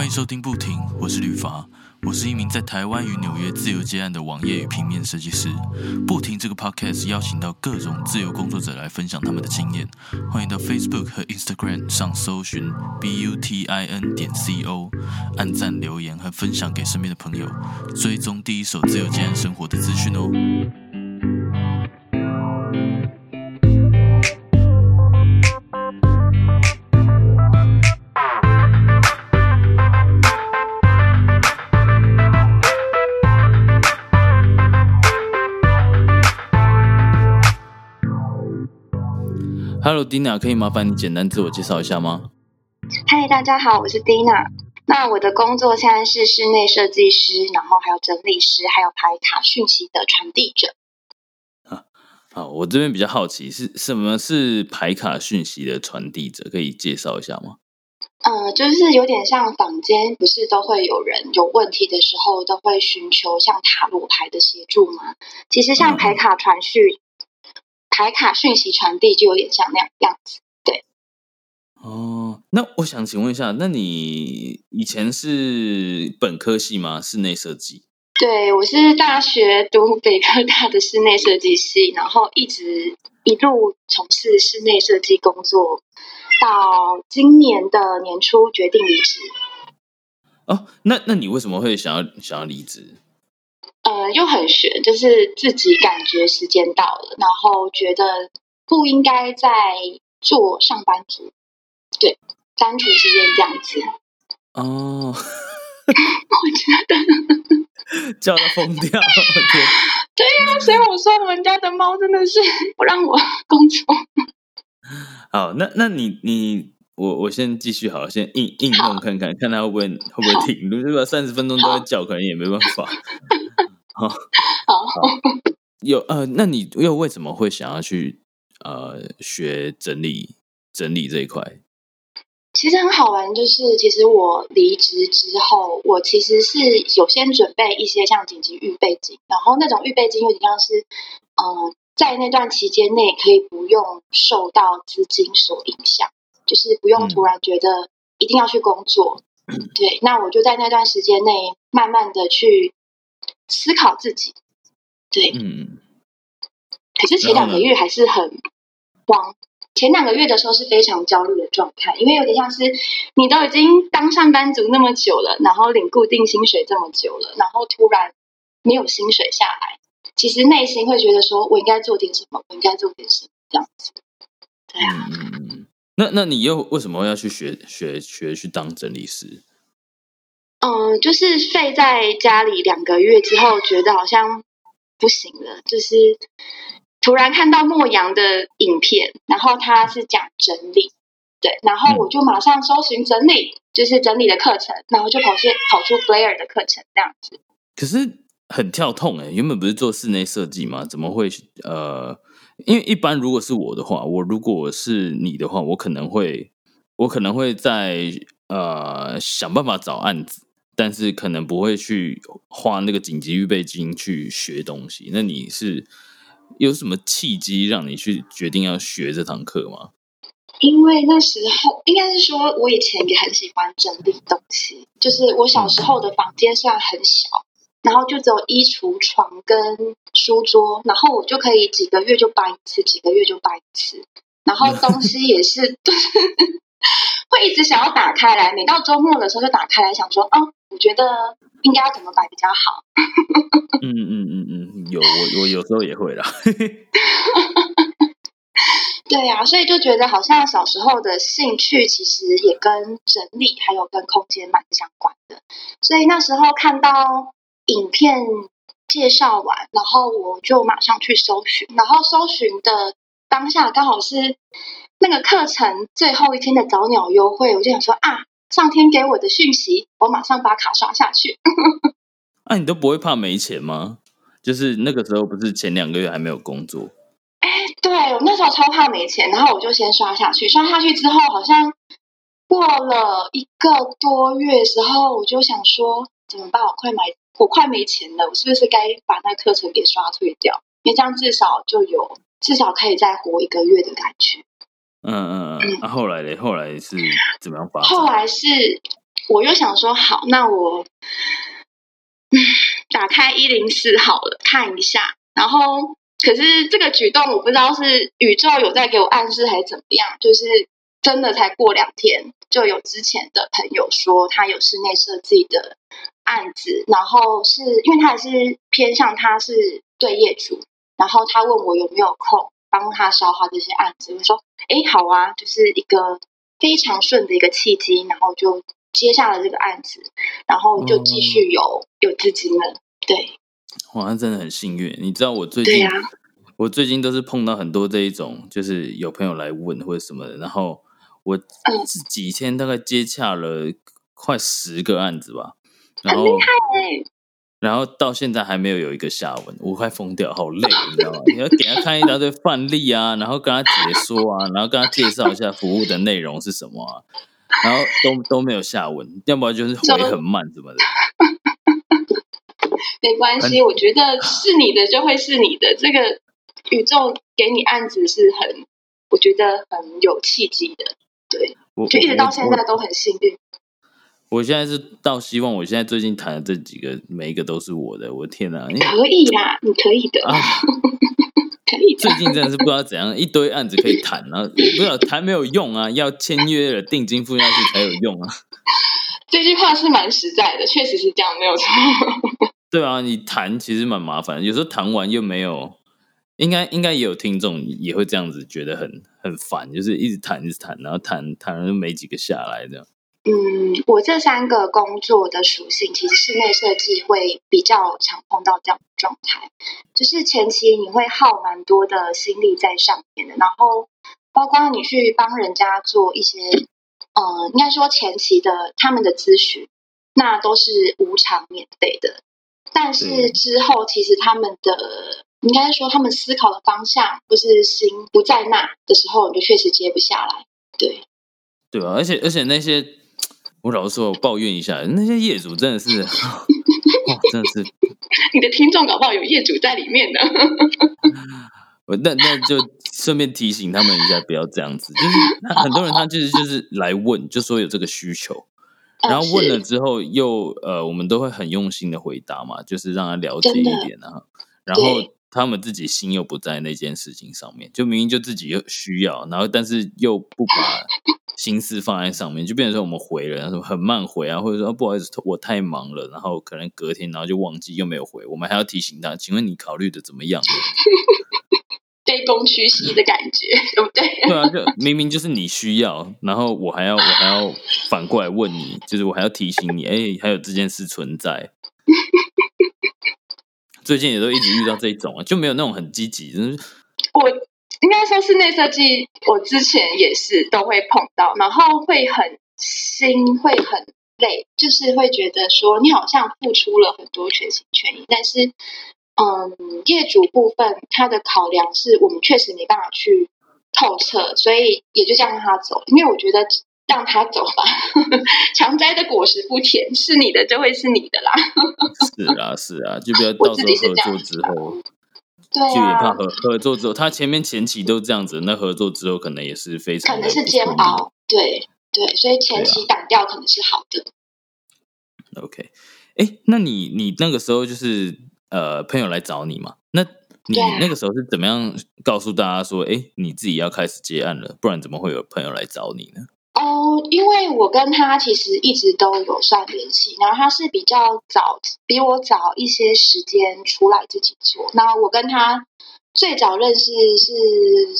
欢迎收听不停，我是吕伐，我是一名在台湾与纽约自由接案的网页与平面设计师。不停这个 podcast 邀请到各种自由工作者来分享他们的经验，欢迎到 Facebook 和 Instagram 上搜寻 b u t i n 点 c o，按赞留言和分享给身边的朋友，追踪第一手自由接案生活的资讯哦。Hello Dina，可以麻烦你简单自我介绍一下吗？嗨，大家好，我是 Dina。那我的工作现在是室内设计师，然后还有整理师，还有排卡讯息的传递者。好，我这边比较好奇是什么是排卡讯息的传递者，可以介绍一下吗？呃，就是有点像坊间，不是都会有人有问题的时候，都会寻求像塔罗牌的协助吗？其实像排卡传讯、排卡讯息传递，就有点像那样样子。哦，那我想请问一下，那你以前是本科系吗？室内设计？对，我是大学读北科大的室内设计系，然后一直一路从事室内设计工作，到今年的年初决定离职。哦，那那你为什么会想要想要离职？呃，又很悬，就是自己感觉时间到了，然后觉得不应该再做上班族，对，单纯是因为这样子。哦，我觉得，叫他疯掉！天 对呀、所以我说我们家的猫真的是不让我工作。好，那那你你我我先继续好了，先应应用看看，看他会不会会不会停。如果三十分钟都在叫，可能也没办法。好，好，有呃，那你又为什么会想要去呃学整理整理这一块？其实很好玩，就是其实我离职之后，我其实是有先准备一些像紧急预备金，然后那种预备金有点像是，呃，在那段期间内可以不用受到资金所影响，就是不用突然觉得一定要去工作。对，那我就在那段时间内慢慢的去思考自己。对，嗯，可是前两个月还是很慌。前两个月的时候是非常焦虑的状态，因为有点像是你都已经当上班族那么久了，然后领固定薪水这么久了，然后突然没有薪水下来，其实内心会觉得说，我应该做点什么，我应该做点什么这样子。对啊，嗯。那那你又为什么要去学学学去当整理师？嗯，就是睡在家里两个月之后，觉得好像不行了，就是突然看到莫阳的影片，然后他是讲整理，对，然后我就马上搜寻整理，就是整理的课程，然后就跑去跑出 Blair 的课程这样子。可是很跳痛哎、原本不是做室内设计吗？怎么会呃？因为一般如果是我的话，我如果是你的话，我可能会我可能会在呃想办法找案子，但是可能不会去花那个紧急预备金去学东西。那你是有什么契机让你去决定要学这堂课吗？因为那时候应该是说，我以前也很喜欢整理东西，就是我小时候的房间虽然很小，然后就只有衣橱、床跟书桌，然后我就可以几个月就搬一次，几个月就搬一次，然后东 西也是，就是 会一直想要打开来，每到周末的时候就打开来，想说，哦，我觉得应该要怎么摆比较好。嗯嗯嗯嗯，有我我有时候也会啦。对呀、所以就觉得好像小时候的兴趣其实也跟整理还有跟空间蛮相关的，所以那时候看到影片介绍完，然后我就马上去搜寻，然后搜寻的当下刚好是那个课程最后一天的早鸟优惠，我就想说啊，上天给我的讯息，我马上把卡刷下去。那、你都不会怕没钱吗？就是那个时候不是前两个月还没有工作，哎对我那时候超怕没钱，然后我就先刷下去，刷下去之后好像过了一个多月之后，我就想说怎么办？我快买，我快没钱了，我是不是该把那个课程给刷退掉？因为这样至少就有至少可以再活一个月的感觉。嗯嗯嗯，那、后来嘞？后来是怎么样发展？后来是我又想说，好，那我打开一零四好了，看一下。然后，可是这个举动我不知道是宇宙有在给我暗示还是怎么样，就是真的才过两天，就有之前的朋友说他有室内设计的案子，然后是因为他也是偏向他是对业主，然后他问我有没有空帮他消化这些案子，我说，哎，好啊，就是一个非常顺的一个契机，然后就。接下了这个案子，然后就继续有有资金了。对，哇，那真的很幸运。你知道我最近，我最近都是碰到很多这一种，就是有朋友来问或者什么的，然后我这几天大概接洽了快十个案子吧，然后然后到现在还没有有一个下文，我快疯掉，好累，你知道吗？你要给他看一大堆范例啊，然后跟他解说啊，然后跟他介绍一下服务的内容是什么啊。然后都都没有下文，要不然就是回很慢什么的。没关系，我觉得是你的就会是你的。这个宇宙给你案子是很，我觉得很有契机的。对，就一直到现在都很幸运。我现在是到希望，我现在最近谈的这几个，每一个都是我的。我天哪，可以啦，你可以的。最近真的是不知道怎样，一堆案子可以谈啊，不是谈没有用啊，要签约了，定金付下去才有用啊。这句话是蛮实在的，确实是这样，没有错。对啊，你谈其实蛮麻烦，有时候谈完又没有，应该应该也有听众也会这样子觉得很很烦，就是一直谈一直谈，然后谈谈了没几个下来这样。嗯，我这三个工作的属性，其实室内设计会比较常碰到这样的状态，就是前期你会耗蛮多的心力在上面的，然后包括你去帮人家做一些，呃，应该说前期的他们的咨询，那都是无偿免费的，但是之后其实他们的，应该说他们思考的方向不是心不在那的时候，你就确实接不下来，对，对啊，而且而且那些。我老实说，我抱怨一下，那些业主真的是，哇，真的是，你的听众搞不好有业主在里面的。我那那就顺便提醒他们一下，不要这样子。就是很多人他其实就是来问，就说有这个需求，然后问了之后，又呃，我们都会很用心的回答嘛，就是让他了解一点啊。然后他们自己心又不在那件事情上面，就明明就自己又需要，然后但是又不把。心思放在上面，就变成说我们回了，什么很慢回啊，或者说不好意思，我太忙了，然后可能隔天，然后就忘记又没有回，我们还要提醒他，请问你考虑的怎么样？卑躬屈膝的感觉，对不对？对啊，就明明就是你需要，然后我还要我还要反过来问你，就是我还要提醒你，哎，还有这件事存在。最近也都一直遇到这种啊，就没有那种很积极，就是我。应该说室内设计，我之前也是都会碰到，然后会很心会很累，就是会觉得说你好像付出了很多全心全意，但是，嗯，业主部分他的考量是我们确实没办法去透彻，所以也就这样让他走，因为我觉得让他走吧，强摘的果实不甜，是你的就会是你的啦。是啊，是啊，就不要到时候合作之后。对就也怕合合作之后，他前面前期都这样子，那合作之后可能也是非常可能是煎熬，对对，所以前期挡掉可能是好的。OK，哎，那你你那个时候就是呃朋友来找你嘛？那你那个时候是怎么样告诉大家说，哎，你自己要开始接案了？不然怎么会有朋友来找你呢？哦，因为我跟他其实一直都有算联系，然后他是比较早，比我早一些时间出来自己做。那我跟他最早认识是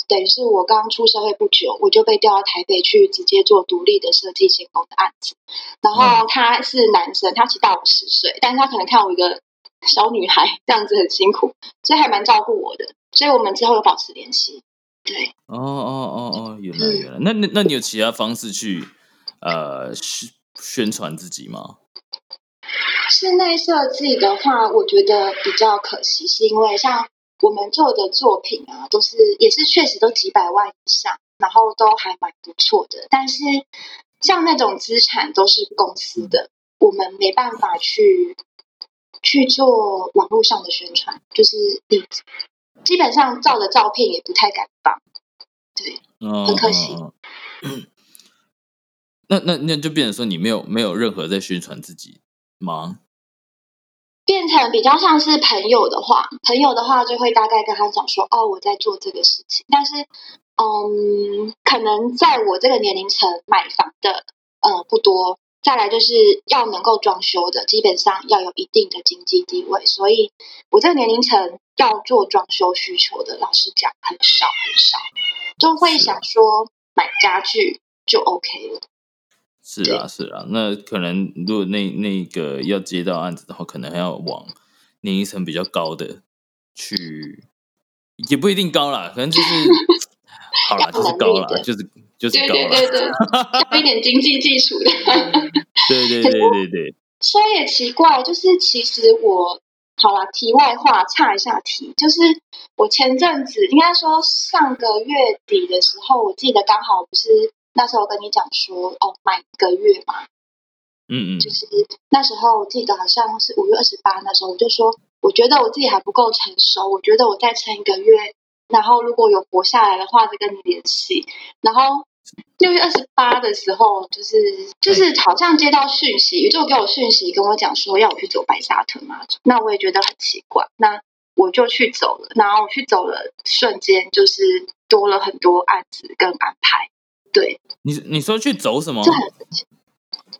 等于是我刚出社会不久，我就被调到台北去直接做独立的设计监工的案子。然后他是男生，他其实大我十岁，但是他可能看我一个小女孩这样子很辛苦，所以还蛮照顾我的。所以我们之后有保持联系。对，哦哦哦哦，原来原来，那那那你有其他方式去呃宣宣传自己吗？室内设计的话，我觉得比较可惜，是因为像我们做的作品啊，都是也是确实都几百万以上，然后都还蛮不错的。但是像那种资产都是公司的，我们没办法去去做网络上的宣传，就是你。基本上照的照片也不太敢放，对，很可惜。那那那就变成说你没有没有任何在宣传自己吗？变成比较像是朋友的话，朋友的话就会大概跟他讲说，哦，我在做这个事情。但是，嗯，可能在我这个年龄层买房的，呃，不多。再来就是要能够装修的，基本上要有一定的经济地位。所以，我这个年龄层要做装修需求的，老实讲很少很少，就会想说买家具就 OK 了。是啊，是啊，那可能如果那那个要接到案子的话，可能还要往年龄层比较高的去，也不一定高啦，可能就是 好啦，就是高啦，就是就是高了，对对对对，有一点经济基础的，对对对对对。说也奇怪，就是其实我好了，题外话岔一下题，就是我前阵子应该说上个月底的时候，我记得刚好不是。那时候我跟你讲说，哦，买一个月嘛，嗯嗯，就是那时候我记得好像是五月二十八，那时候我就说，我觉得我自己还不够成熟，我觉得我再撑一个月，然后如果有活下来的话，再跟你联系。然后六月二十八的时候，就是就是好像接到讯息，宇宙给我讯息跟我讲说要我去走白沙屯嘛，那我也觉得很奇怪，那我就去走了，然后我去走了，瞬间就是多了很多案子跟安排。对，你你说去走什么？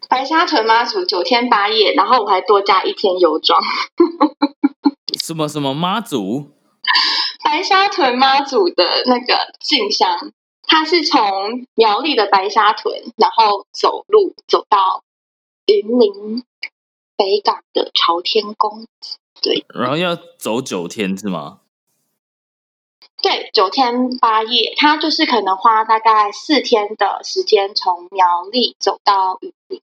白沙屯妈祖九天八夜，然后我还多加一天游庄。什么什么妈祖？白沙屯妈祖的那个进香，它是从苗栗的白沙屯，然后走路走到云林北港的朝天宫。对，然后要走九天是吗？对，九天八夜，他就是可能花大概四天的时间从苗栗走到云林，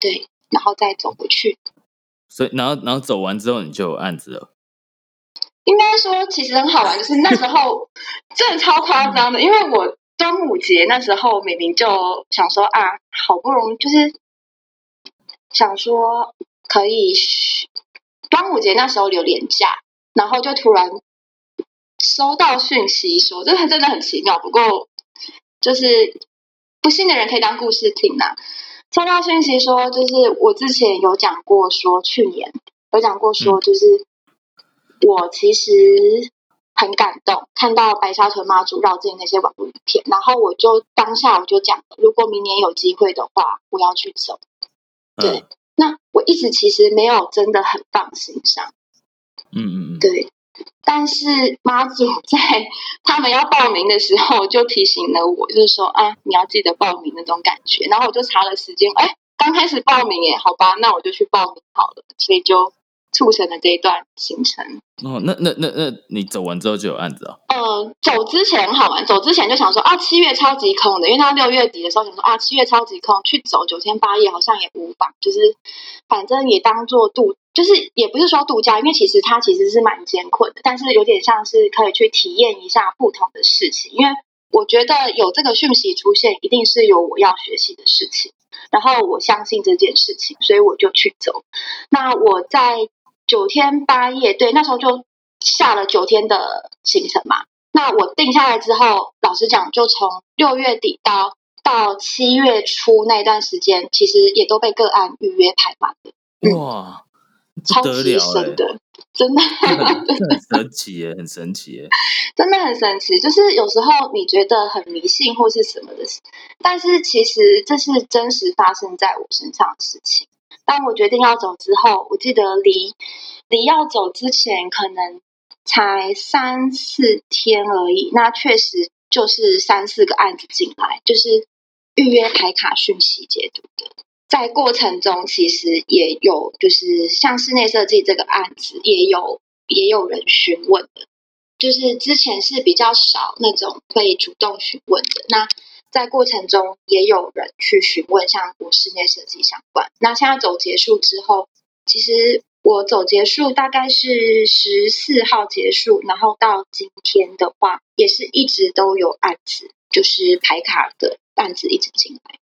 对，然后再走回去。所以，然后，然后走完之后，你就有案子了。应该说，其实很好玩，就是那时候 真的超夸张的，因为我端午节那时候明明就想说啊，好不容易就是想说可以端午节那时候留年假，然后就突然。收到讯息说，这还真的很奇妙。不过，就是不信的人可以当故事听呐。收到讯息说，就是我之前有讲过，说去年有讲过说，就是我其实很感动，看到白沙屯妈祖绕境那些网络影片，然后我就当下我就讲，如果明年有机会的话，我要去走。对，那我一直其实没有真的很放心上。嗯嗯嗯，对。但是妈祖在他们要报名的时候就提醒了我，就是说啊，你要记得报名那种感觉。然后我就查了时间，哎，刚开始报名耶，好吧，那我就去报名好了。所以就促成了这一段行程。哦，那那那那你走完之后就有案子啊？呃，走之前好玩，走之前就想说啊，七月超级空的，因为他六月底的时候想说啊，七月超级空，去走九天八夜好像也无妨，就是反正也当做度。就是也不是说度假，因为其实它其实是蛮艰困的，但是有点像是可以去体验一下不同的事情。因为我觉得有这个讯息出现，一定是有我要学习的事情，然后我相信这件事情，所以我就去走。那我在九天八夜，对，那时候就下了九天的行程嘛。那我定下来之后，老实讲，就从六月底到到七月初那段时间，其实也都被个案预约排满了。哇！超级神的，真的，很神奇耶，很神奇耶，真的很神奇。就是有时候你觉得很迷信或是什么的，但是其实这是真实发生在我身上的事情。当我决定要走之后，我记得离离要走之前可能才三四天而已，那确实就是三四个案子进来，就是预约排卡讯息解读的。在过程中，其实也有就是像室内设计这个案子，也有也有人询问的，就是之前是比较少那种会主动询问的。那在过程中，也有人去询问像我室内设计相关。那现在走结束之后，其实我走结束大概是十四号结束，然后到今天的话，也是一直都有案子，就是排卡的案子一直进来。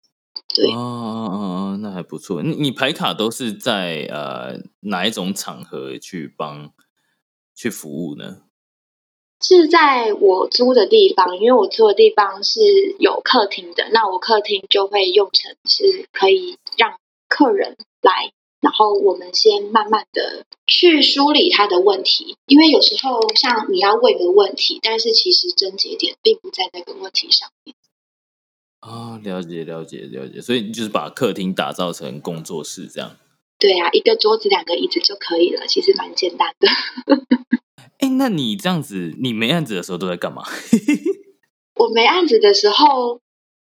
对哦哦哦，那还不错。你你排卡都是在呃哪一种场合去帮去服务呢？是在我租的地方，因为我租的地方是有客厅的，那我客厅就会用成是可以让客人来，然后我们先慢慢的去梳理他的问题，因为有时候像你要问一个问题，但是其实症结点并不在那个问题上面。啊，了解了解了解，所以就是把客厅打造成工作室这样。对啊，一个桌子、两个椅子就可以了，其实蛮简单的。哎，那你这样子，你没案子的时候都在干嘛？我没案子的时候，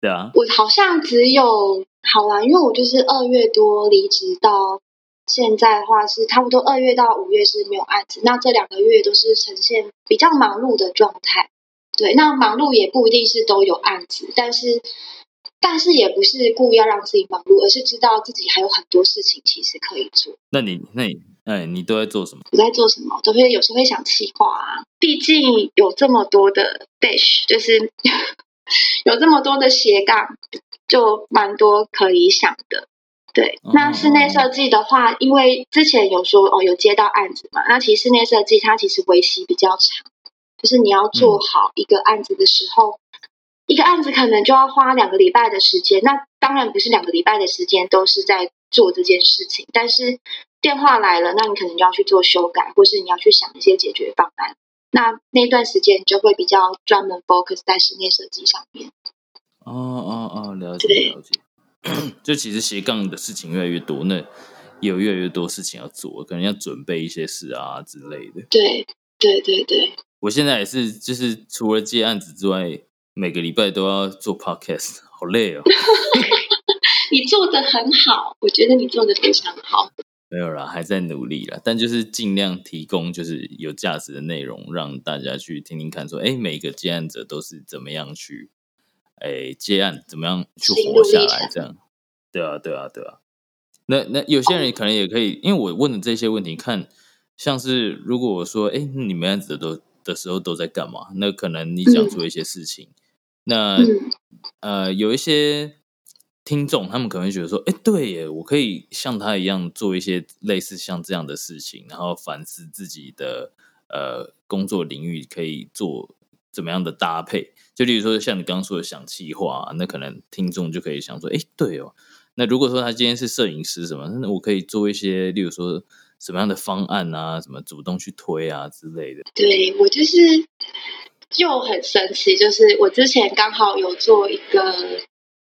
对啊，我好像只有好啦，因为我就是二月多离职到现在的话，是差不多二月到五月是没有案子，那这两个月都是呈现比较忙碌的状态。对，那忙碌也不一定是都有案子，但是但是也不是故意要让自己忙碌，而是知道自己还有很多事情其实可以做。那你那你哎，你都在做什么？我在做什么？都会有时候会想气话啊，毕竟有这么多的 dash，就是 有这么多的斜杠，就蛮多可以想的。对，那室内设计的话，因为之前有说哦有接到案子嘛，那其实室内设计它其实维系比较长。就是你要做好一个案子的时候，一个案子可能就要花两个礼拜的时间。那当然不是两个礼拜的时间都是在做这件事情，但是电话来了，那你可能就要去做修改，或是你要去想一些解决方案。那那段时间就会比较专门 focus 在室内设计上面。哦哦哦，了解了解。就其实斜杠的事情越来越多，那也有越来越多事情要做，可能要准备一些事啊之类的。对对对对。我现在也是，就是除了接案子之外，每个礼拜都要做 podcast，好累哦。你做的很好，我觉得你做的非常好。没有啦，还在努力啦，但就是尽量提供就是有价值的内容，让大家去听听看，说哎，每个接案者都是怎么样去哎接案，怎么样去活下来，这样。对啊，对啊，对啊。那那有些人可能也可以，因为我问的这些问题，看像是如果我说哎，你们案子都。的时候都在干嘛？那可能你讲出一些事情，那呃，有一些听众他们可能觉得说，哎，对耶，我可以像他一样做一些类似像这样的事情，然后反思自己的呃工作领域可以做怎么样的搭配。就例如说，像你刚刚说的想气话，那可能听众就可以想说，哎，对哦，那如果说他今天是摄影师什么，那我可以做一些，例如说。什么样的方案啊？什么主动去推啊之类的？对我就是就很神奇，就是我之前刚好有做一个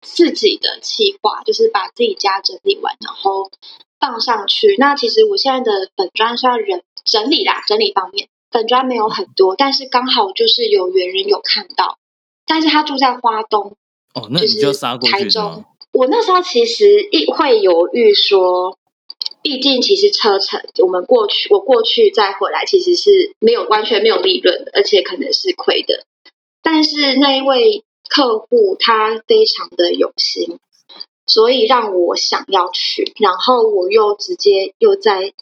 自己的企划，就是把自己家整理完，然后放上去。那其实我现在的本专算人整理啦，整理方面本专没有很多，但是刚好就是有缘人有看到，但是他住在花东哦，那你就杀过去我那时候其实一会犹豫说。毕竟，其实车程我们过去，我过去再回来，其实是没有完全没有利润的，而且可能是亏的。但是那一位客户他非常的有心，所以让我想要去。然后我又直接又在，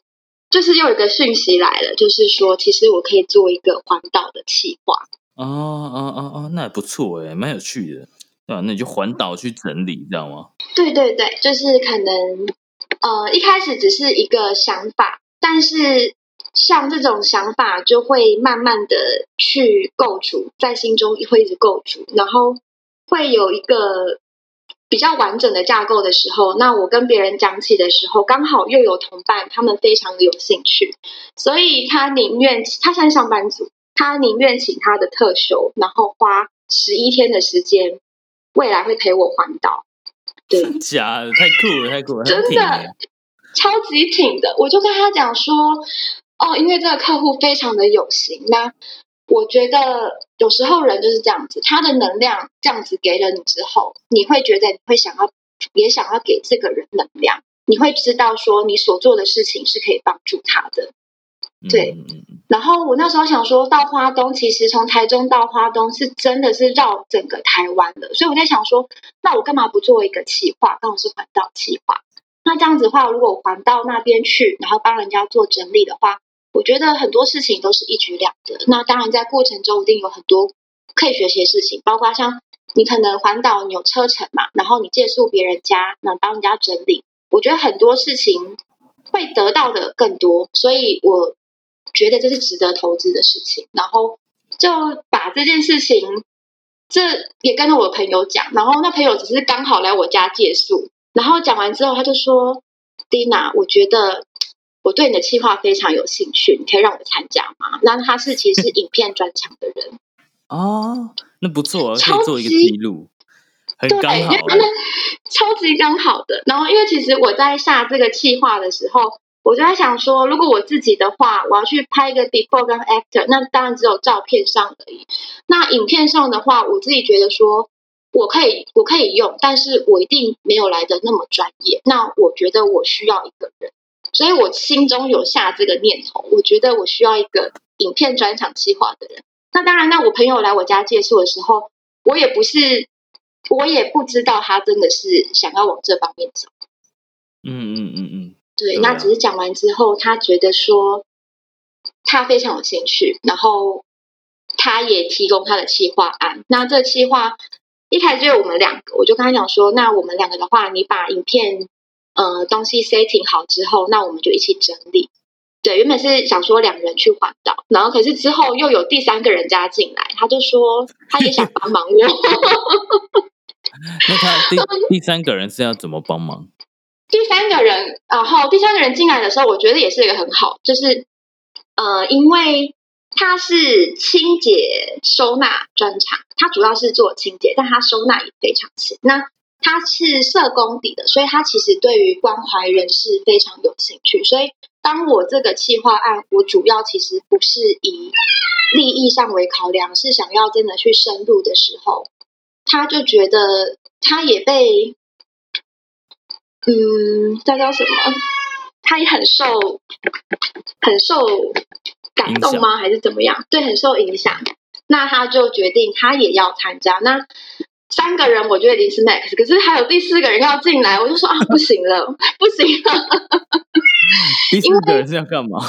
就是又有一个讯息来了，就是说，其实我可以做一个环岛的企划。哦哦哦哦，那也不错哎，蛮有趣的，对吧？那你就环岛去整理，知道吗？对对对，就是可能。呃，一开始只是一个想法，但是像这种想法就会慢慢的去构筑，在心中会一直构筑，然后会有一个比较完整的架构的时候，那我跟别人讲起的时候，刚好又有同伴，他们非常的有兴趣，所以他宁愿他现在上班族，他宁愿请他的特休，然后花十一天的时间，未来会陪我环岛。真假的太酷了，太酷了！真的超级挺的，我就跟他讲说，哦，因为这个客户非常的有型。那我觉得有时候人就是这样子，他的能量这样子给了你之后，你会觉得你会想要也想要给这个人能量，你会知道说你所做的事情是可以帮助他的。对，然后我那时候想说到花东，其实从台中到花东是真的是绕整个台湾的，所以我在想说，那我干嘛不做一个企划，刚好是环岛企划？那这样子的话，如果环到那边去，然后帮人家做整理的话，我觉得很多事情都是一举两得。那当然在过程中一定有很多可以学习的事情，包括像你可能环岛你有车程嘛，然后你借宿别人家，那帮人家整理，我觉得很多事情会得到的更多，所以我。觉得这是值得投资的事情，然后就把这件事情，这也跟着我的朋友讲，然后那朋友只是刚好来我家借宿，然后讲完之后，他就说：“Dina，我觉得我对你的计划非常有兴趣，你可以让我参加吗？”那他是其实是影片专场的人 哦，那不错，可以做一个记录，很刚好，超级刚好的。然后，因为其实我在下这个计划的时候。我就在想说，如果我自己的话，我要去拍一个 before 跟 after，那当然只有照片上而已。那影片上的话，我自己觉得说，我可以，我可以用，但是我一定没有来的那么专业。那我觉得我需要一个人，所以我心中有下这个念头，我觉得我需要一个影片专场计划的人。那当然，那我朋友来我家借宿的时候，我也不是，我也不知道他真的是想要往这方面走。嗯嗯嗯嗯。对，那只是讲完之后，他觉得说他非常有兴趣，然后他也提供他的企划案。那这企划一开始就我们两个，我就跟他讲说，那我们两个的话，你把影片呃东西 setting 好之后，那我们就一起整理。对，原本是想说两人去环岛，然后可是之后又有第三个人加进来，他就说 他也想帮忙我。那他 第第三个人是要怎么帮忙？第三个人，然后第三个人进来的时候，我觉得也是一个很好，就是呃，因为他是清洁收纳专场，他主要是做清洁，但他收纳也非常强。那他是社工底的，所以他其实对于关怀人士非常有兴趣。所以当我这个企划案，我主要其实不是以利益上为考量，是想要真的去深入的时候，他就觉得他也被。嗯，叫叫什么？他也很受很受感动吗？还是怎么样？对，很受影响。那他就决定他也要参加。那三个人，我觉得已经是 max，可是还有第四个人要进来，我就说啊，不行了，不行了。第四个人是要干嘛？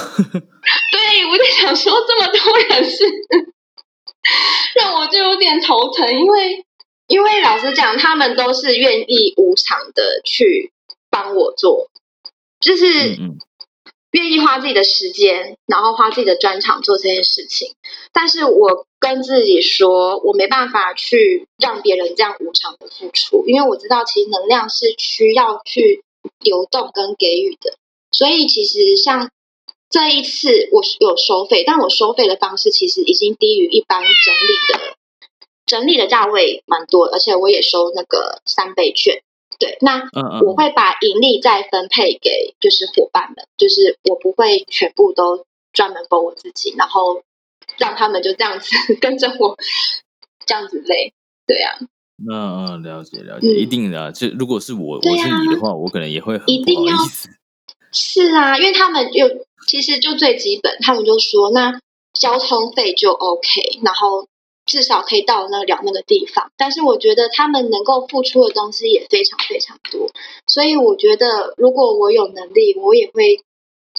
对，我就想说，这么多人是 让我就有点头疼，因为因为老实讲，他们都是愿意无偿的去。帮我做，就是愿意花自己的时间，然后花自己的专场做这件事情。但是我跟自己说，我没办法去让别人这样无偿的付出，因为我知道其实能量是需要去流动跟给予的。所以其实像这一次我有收费，但我收费的方式其实已经低于一般整理的整理的价位蛮多，而且我也收那个三倍券。对，那我会把盈利再分配给就是伙伴们，就是我不会全部都专门帮我自己，然后让他们就这样子 跟着我这样子累。对啊，嗯嗯，了解了解，一定的。就如果是我，我是你的话，我可能也会一定要 是啊，因为他们有其实就最基本，他们就说那交通费就 OK，然后。至少可以到那了那个地方，但是我觉得他们能够付出的东西也非常非常多，所以我觉得如果我有能力，我也会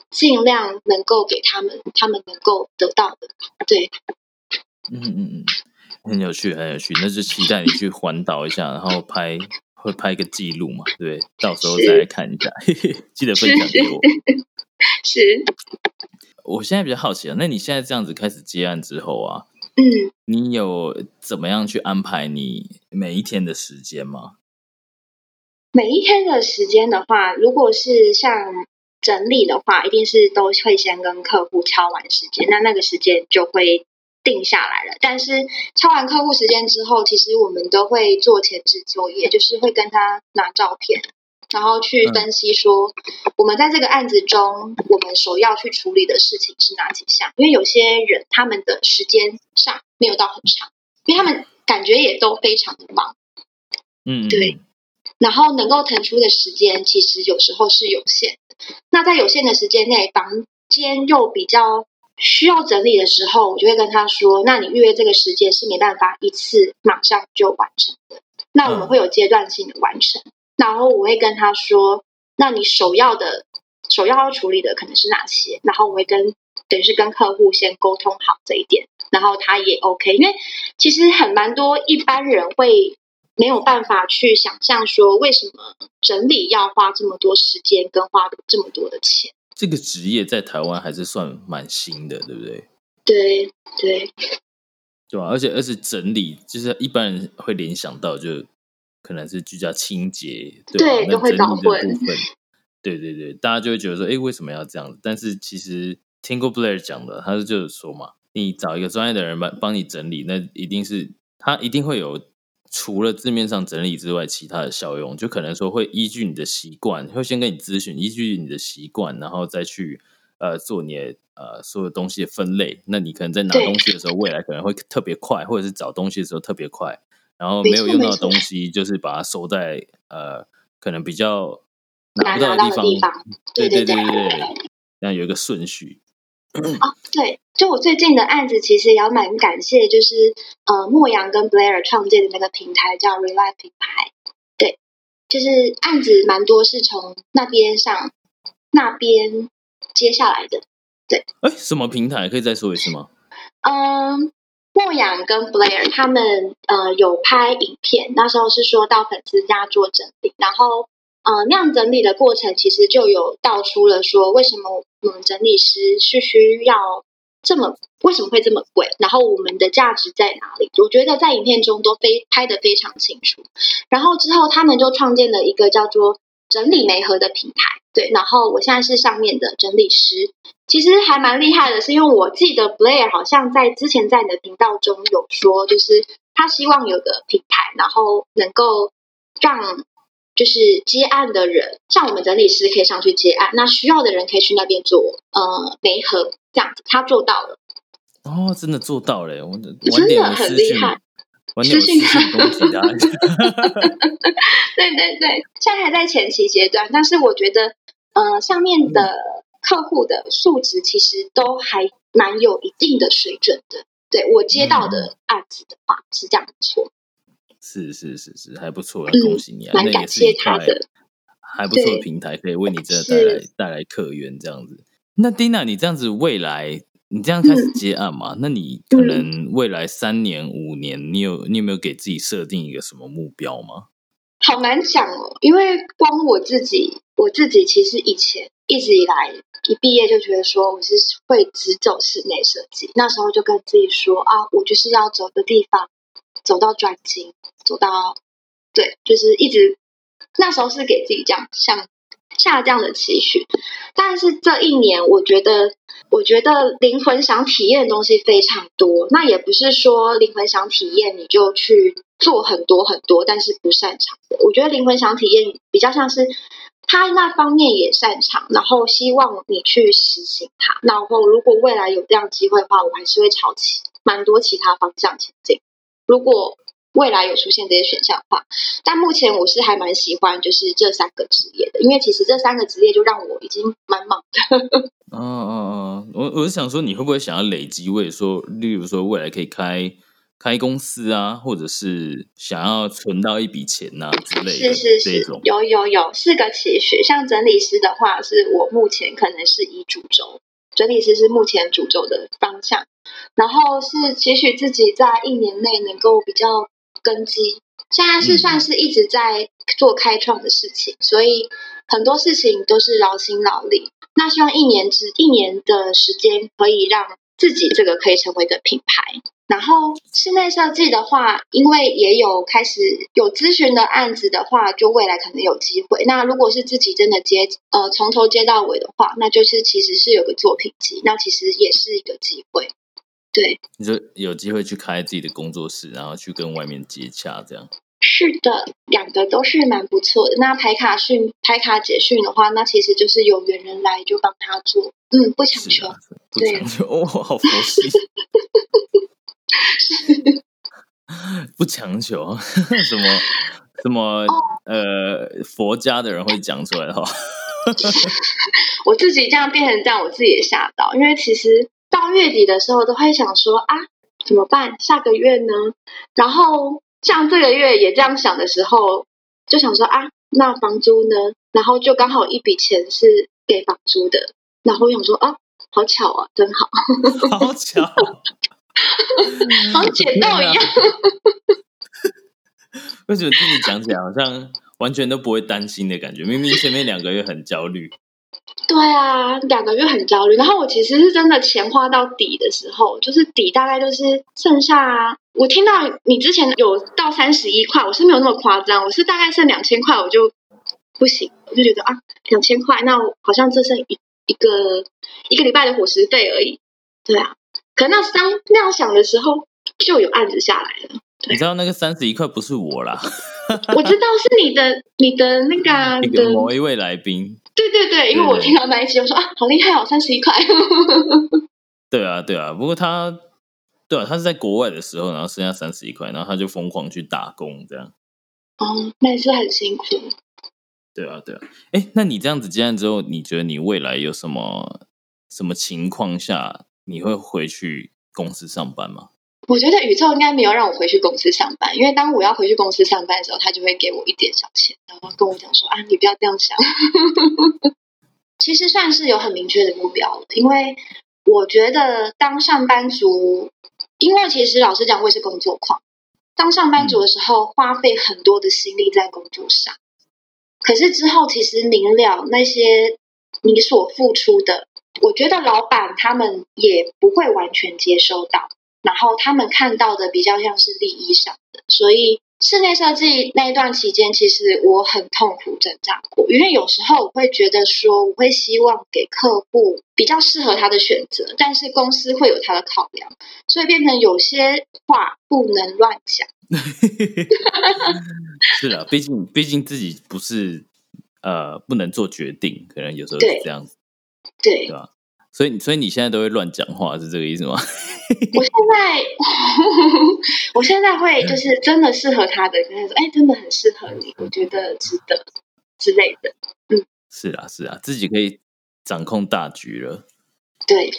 尽量能够给他们他们能够得到的。对，嗯嗯嗯，很有趣，很有趣，那就期待你去环岛一下，然后拍会拍一个记录嘛，对，到时候再来看一下，记得分享给我。是，我现在比较好奇啊，那你现在这样子开始接案之后啊？嗯，你有怎么样去安排你每一天的时间吗？每一天的时间的话，如果是像整理的话，一定是都会先跟客户敲完时间，那那个时间就会定下来了。但是敲完客户时间之后，其实我们都会做前置作业，就是会跟他拿照片。然后去分析说，我们在这个案子中，我们首要去处理的事情是哪几项？因为有些人他们的时间上没有到很长，因为他们感觉也都非常的忙。嗯，对。然后能够腾出的时间，其实有时候是有限的。那在有限的时间内，房间又比较需要整理的时候，我就会跟他说：，那你预约这个时间是没办法一次马上就完成的。那我们会有阶段性的完成。然后我会跟他说：“那你首要的、首要要处理的可能是哪些？”然后我会跟等于是跟客户先沟通好这一点，然后他也 OK。因为其实很蛮多一般人会没有办法去想象说，为什么整理要花这么多时间跟花这么多的钱。这个职业在台湾还是算蛮新的，对不对？对对。对吧、而且而且整理，就是一般人会联想到就可能是聚焦清洁，对吧？那对都会整理的部搞混分，对对对，大家就会觉得说，哎，为什么要这样子？但是其实听过 Blair 讲的，他就是说嘛，你找一个专业的人帮帮你整理，那一定是他一定会有除了字面上整理之外，其他的效用，就可能说会依据你的习惯，会先跟你咨询，依据你的习惯，然后再去呃做你的呃所有东西的分类。那你可能在拿东西的时候，未来可能会特别快，或者是找东西的时候特别快，然后没没有用到的东西，就是把它收在呃可能比较拿难拿到不到的地方。的地方，对对对对对，这样有一个顺序。哦，对，就我最近的案子，其实也要蛮感谢，就是呃，莫阳跟 Blair 创建的那个平台叫 Relive 品牌，对，就是案子蛮多是从那边上那边接下来的，对哎，什么平台？可以再说一次吗？嗯。莫阳跟 Blair 他们呃有拍影片，那时候是说到粉丝家做整理，然后呃那样整理的过程其实就有道出了说为什么我们整理师是需要这么为什么会这么贵，然后我们的价值在哪里？我觉得在影片中都非拍得非常清楚。然后之后他们就创建了一个叫做整理媒合的平台，对，然后我现在是上面的整理师，其实还蛮厉害的，是因为我记得 Blair 好像在之前在你的频道中有说，就是他希望有个平台，然后能够让就是接案的人，像我们整理师可以上去接案，那需要的人可以去那边做呃媒合，这样子他做到了。哦，真的做到了！我晚真的很厉害我私私讯讯攻击他。对对对，现在还在前期阶段，但是我觉得，呃，上面的客户的素质其实都还蛮有一定的水准的。对我接到的案子的话是这样说，是是是是，还不错，嗯恭喜你啊！蛮感谢他的。还不错的平台，可以为你真的带来带来客源这样子。那 Dina，你这样子未来你这样开始嗯接案嘛？那你可嗯能未来三年五年，你有你有没有给自己设定一个什么目标吗？好难讲哦，因为光我自己，我自己其实以前一直以来一毕业就觉得说我是会只走室内设计，那时候就跟自己说啊，我就是要走个地方，走到专精，走到对，就是一直那时候是给自己这样像下这样的期许，但是这一年我觉得。我觉得灵魂想体验的东西非常多，那也不是说灵魂想体验你就去做很多很多，但是不擅长的。我觉得灵魂想体验比较像是他那方面也擅长，然后希望你去实行它。然后如果未来有这样机会的话，我还是会朝其蛮多其他方向前进。如果未来有出现这些选项的话，但目前我是还蛮喜欢就是这三个职业的，因为其实这三个职业就让我已经蛮忙的。哦哦哦，我我是想说，你会不会想要累积，或者说，例如说未来可以开开公司啊，或者是想要存到一笔钱呐、之类的是是是。有有有四个期许。像整理师的话，是我目前可能是以主轴，整理师是目前主轴的方向。然后是期许自己在一年内能够比较根基。现在是算是一直在做开创的事情，所以很多事情都是劳心劳力。那希望一年之一年的时间，可以让自己这个可以成为一个品牌。然后室内设计的话，因为也有开始有咨询的案子的话，就未来可能有机会。那如果是自己真的接呃从头接到尾的话，那就是其实是有个作品集，那其实也是一个机会。对，你就有机会去开自己的工作室，然后去跟外面接洽，这样。是的，两个都是蛮不错的。那排卡训、排卡解训的话，那其实就是有缘人来就帮他做，嗯，不强求。啊，不对强求哦，好佛系。不强求，什么什么呃，佛家的人会讲出来的话。我自己这样变成这样，我自己也吓到，因为其实到月底的时候都会想说啊，怎么办？下个月呢？然后像这个月也这样想的时候，就想说啊，那房租呢？然后就刚好一笔钱是给房租的，然后我想说啊，好巧啊，真好，好巧，好像捡到一样。为什么自己讲起来好像完全都不会担心的感觉？明明前面两个月很焦虑。对啊，两个月很焦虑。然后我其实是真的钱花到底的时候，就是底大概就是剩下。我听到你之前有到三十一块，我是没有那么夸张，我是大概剩两千块我就不行，我就觉得啊，两千块，那好像只剩一一个一个礼拜的伙食费而已。对啊，可那当那样想的时候，就有案子下来了。你知道那个三十一块不是我啦，我知道是你的，你的那个你的某一位来宾。对对对，因为我听到那一期，我说啊，好厉害哦，三十一块。对啊对啊，不过他，对啊，他是在国外的时候，然后剩下三十一块，然后他就疯狂去打工，这样。哦，那也是很辛苦。对啊对啊，哎，那你这样子接案之后，你觉得你未来有什么什么情况下你会回去公司上班吗？我觉得宇宙应该没有让我回去公司上班，因为当我要回去公司上班的时候，他就会给我一点小钱，然后跟我讲说：“啊，你不要这样想。”其实算是有很明确的目标了，因为我觉得当上班族，因为其实老实讲，我也是工作狂。当上班族的时候，花费很多的心力在工作上，可是之后其实明了那些你所付出的，我觉得老板他们也不会完全接收到。然后他们看到的比较像是利益上的，所以室内设计那一段期间，其实我很痛苦挣扎过，因为有时候我会觉得说，我会希望给客户比较适合他的选择，但是公司会有他的考量，所以变成有些话不能乱讲。是的，毕竟毕竟自己不是呃不能做决定，可能有时候是这样子，对对吧？所以所以你现在都会乱讲话，是这个意思吗？我现在，我现在会就是真的适合他的，跟他说：“哎，真的很适合你，我觉得值得之类的。”嗯，是啊，是啊，自己可以掌控大局了。对，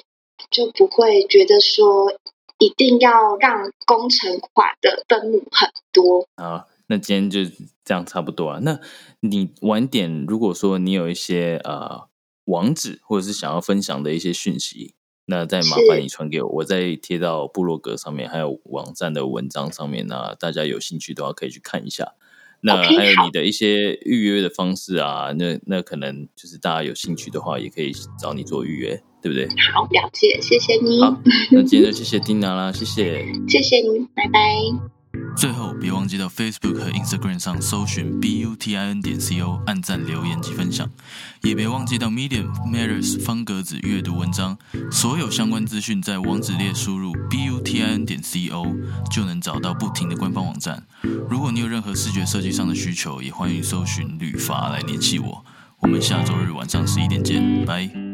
就不会觉得说一定要让工程款的分母很多。好，那今天就这样差不多啊。那你晚点，如果说你有一些呃网址，或者是想要分享的一些讯息。那再麻烦你传给我，我再贴到部落格上面，还有网站的文章上面那大家有兴趣的话可以去看一下。那还有你的一些预约的方式啊，那那可能就是大家有兴趣的话，也可以找你做预约，对不对？好，了解，谢谢你。好，那今天就 谢谢丁娜啦，谢谢，谢谢你，拜拜。最后，别忘记到 Facebook 和 Instagram 上搜寻 B U T I N 点 C O，按赞、留言及分享。也别忘记到 Medium Matters 方格子阅读文章。所有相关资讯在网址列输入 B U T I N 点 C O，就能找到不停的官方网站。如果你有任何视觉设计上的需求，也欢迎搜寻旅发来联系我。我们下周日晚上十一点见，拜。